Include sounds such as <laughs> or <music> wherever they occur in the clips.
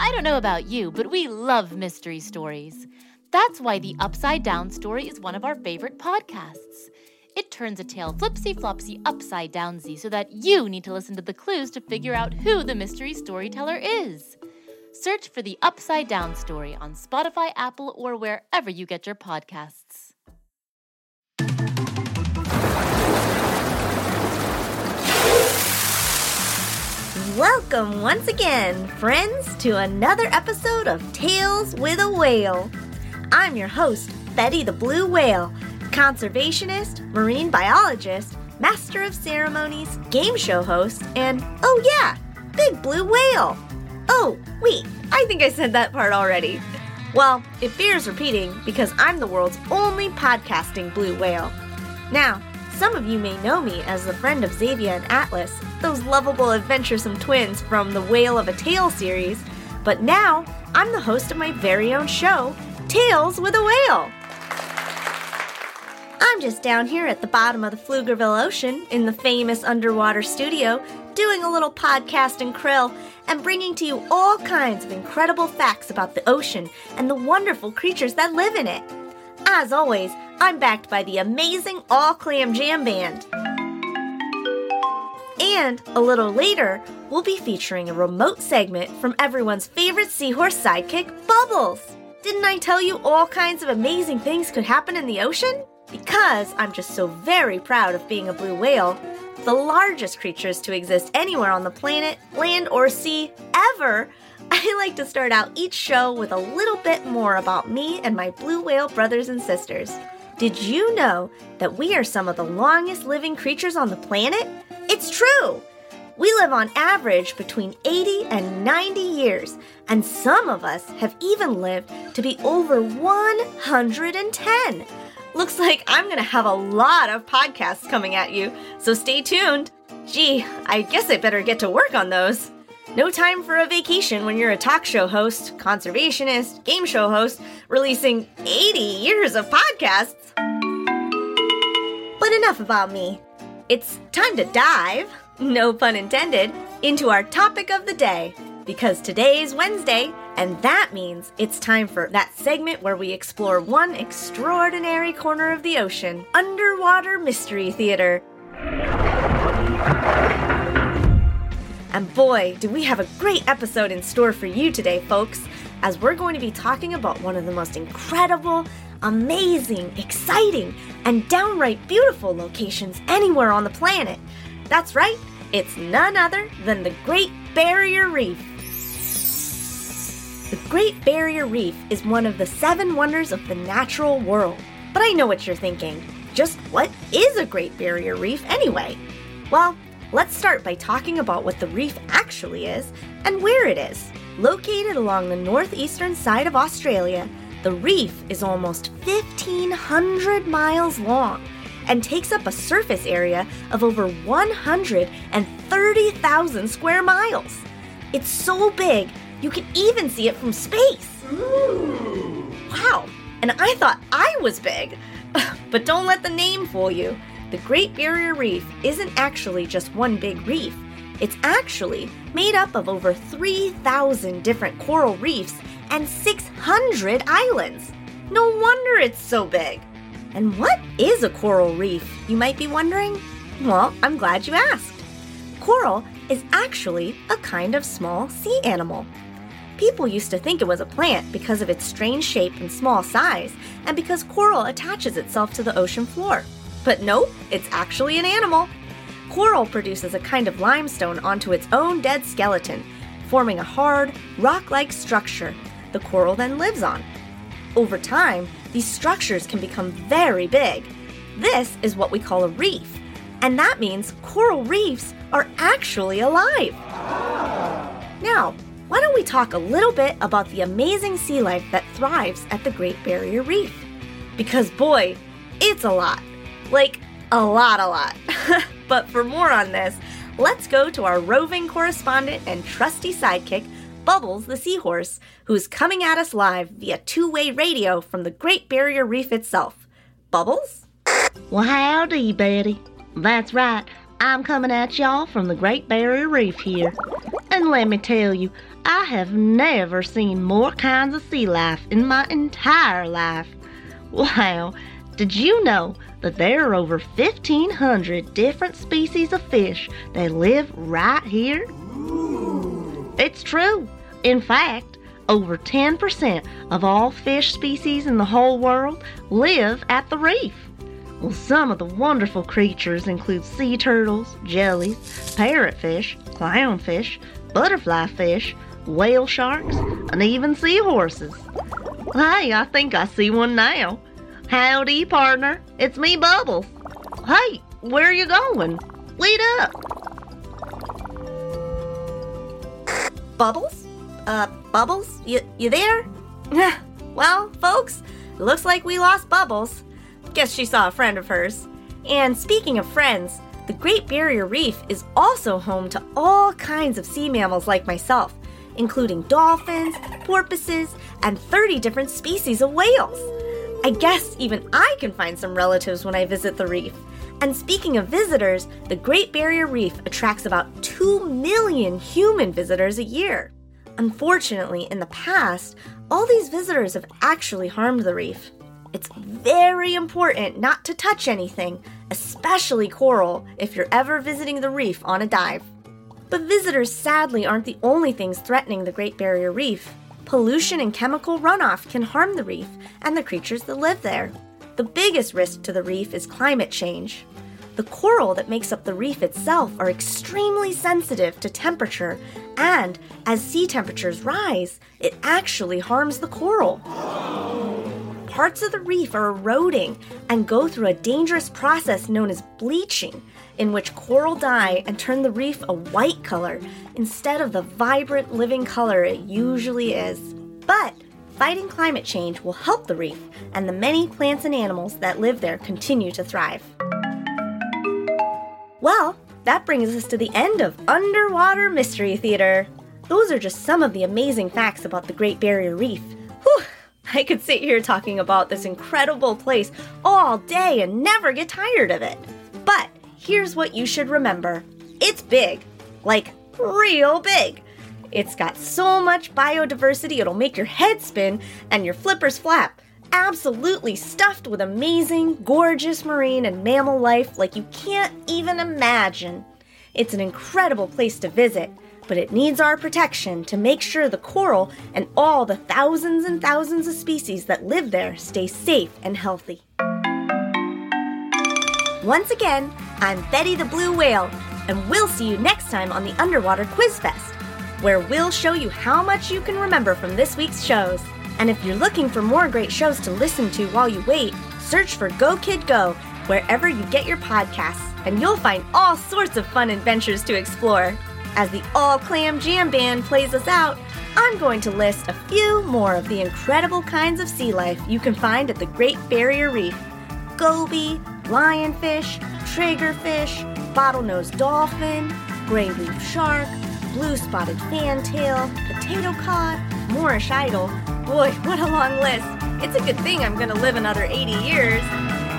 I don't know about you, but we love mystery stories. That's why The Upside Down Story is one of our favorite podcasts. It turns a tale flipsy flopsy upside downsy so that you need to listen to the clues to figure out who the mystery storyteller is. Search for The Upside Down Story on Spotify, Apple, or wherever you get your podcasts. Welcome once again, friends, to another episode of Tales with a Whale. I'm your host, Betty the Blue Whale, conservationist, marine biologist, master of ceremonies, game show host, and oh yeah, big blue whale. Oh, wait, I think I said that part already. Well, it bears repeating because I'm the world's only podcasting blue whale. Now, some of you may know me as the friend of Xavier and Atlas, those lovable adventuresome twins from the Whale of a Tale series, but now I'm the host of my very own show, Tales with a Whale. I'm just down here at the bottom of the Pflugerville Ocean in the famous underwater studio, doing a little podcast and krill and bringing to you all kinds of incredible facts about the ocean and the wonderful creatures that live in it. As always, I'm backed by the amazing All Clam Jam Band. And a little later, we'll be featuring a remote segment from everyone's favorite seahorse sidekick, Bubbles. Didn't I tell you all kinds of amazing things could happen in the ocean? Because I'm just so very proud of being a blue whale, the largest creatures to exist anywhere on the planet, land, or sea ever, <laughs> I like to start out each show with a little bit more about me and my blue whale brothers and sisters. Did you know that we are some of the longest living creatures on the planet? It's true! We live on average between 80 and 90 years, and some of us have even lived to be over 110. Looks like I'm to have a lot of podcasts coming at you, so stay tuned. Gee, I guess I better get to work on those. No time for a vacation when you're a talk show host, conservationist, game show host, releasing 80 years of podcasts. But enough about me. It's time to dive, no pun intended, into our topic of the day. Because today's Wednesday, and that means it's time for that segment where we explore one extraordinary corner of the ocean underwater mystery theater. And boy, do we have a great episode in store for you today, folks, as we're going to be talking about one of the most incredible, amazing, exciting, and downright beautiful locations anywhere on the planet. That's right, it's none other than the Great Barrier Reef. The Great Barrier Reef is one of the seven wonders of the natural world. But I know what you're thinking. Just what is a Great Barrier Reef anyway? Well, let's start by talking about what the reef actually is and where it is. Located along the northeastern side of Australia, the reef is almost 1,500 miles long and takes up a surface area of over 130,000 square miles. It's so big, you can even see it from space. Ooh. Wow, and I thought I was big. <laughs> But don't let the name fool you. The Great Barrier Reef isn't actually just one big reef. It's actually made up of over 3,000 different coral reefs and 600 islands. No wonder it's so big. And what is a coral reef, you might be wondering? Well, I'm glad you asked. Coral is actually a kind of small sea animal. People used to think it was a plant because of its strange shape and small size, and because coral attaches itself to the ocean floor. But nope, it's actually an animal. Coral produces a kind of limestone onto its own dead skeleton, forming a hard, rock like structure the coral then lives on. Over time, these structures can become very big. This is what we call a reef, and that means coral reefs are actually alive. Now, why don't we talk a little bit about the amazing sea life that thrives at the Great Barrier Reef? Because, boy, it's a lot. Like, a lot, a lot. <laughs> but for more on this, let's go to our roving correspondent and trusty sidekick, Bubbles the Seahorse, who's coming at us live via two way radio from the Great Barrier Reef itself. Bubbles? Well, howdy, Betty. That's right. I'm coming at y'all from the Great Barrier Reef here. And let me tell you, I have never seen more kinds of sea life in my entire life. Wow, did you know that there are over 1,500 different species of fish that live right here? It's true. In fact, over 10% of all fish species in the whole world live at the reef. Well, some of the wonderful creatures include sea turtles, jellies, parrotfish, clownfish, butterfly fish, whale sharks, and even seahorses. Hey, I think I see one now. Howdy, partner. It's me, Bubbles. Hey, where are you going? Lead up. Bubbles? Uh, Bubbles? You, you there? <sighs> well, folks, looks like we lost Bubbles. Guess she saw a friend of hers. And speaking of friends, the Great Barrier Reef is also home to all kinds of sea mammals like myself, including dolphins, porpoises, and 30 different species of whales. I guess even I can find some relatives when I visit the reef. And speaking of visitors, the Great Barrier Reef attracts about 2 million human visitors a year. Unfortunately, in the past, all these visitors have actually harmed the reef. It's very important not to touch anything, especially coral, if you're ever visiting the reef on a dive. But visitors sadly aren't the only things threatening the Great Barrier Reef. Pollution and chemical runoff can harm the reef and the creatures that live there. The biggest risk to the reef is climate change. The coral that makes up the reef itself are extremely sensitive to temperature, and as sea temperatures rise, it actually harms the coral parts of the reef are eroding and go through a dangerous process known as bleaching, in which coral die and turn the reef a white color instead of the vibrant living color it usually is. But fighting climate change will help the reef, and the many plants and animals that live there continue to thrive. Well, that brings us to the end of Underwater Mystery Theater. Those are just some of the amazing facts about the Great Barrier Reef. Whew, I could sit here talking about this incredible place all day and never get tired of it. But here's what you should remember it's big, like real big. It's got so much biodiversity it'll make your head spin and your flippers flap. Absolutely stuffed with amazing, gorgeous marine and mammal life like you can't even imagine. It's an incredible place to visit but it needs our protection to make sure the coral and all the thousands and thousands of species that live there stay safe and healthy. Once again, I'm Betty the Blue Whale, and we'll see you next time on the Underwater Quiz Fest, where we'll show you how much you can remember from this week's shows. And if you're looking for more great shows to listen to while you wait, search for Go Kid Go wherever you get your podcasts, and you'll find all sorts of fun adventures to explore. As the All Clam Jam Band plays us out, I'm going to list a few more of the incredible kinds of sea life you can find at the Great Barrier Reef goby, lionfish, triggerfish, bottlenose dolphin, gray reef shark, blue spotted fantail, potato cod, Moorish idol. Boy, <laughs> what a long list. It's a good thing I'm going to live another 80 years.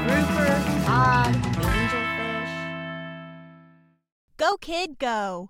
Grouper, cod, angelfish. Go, kid, go.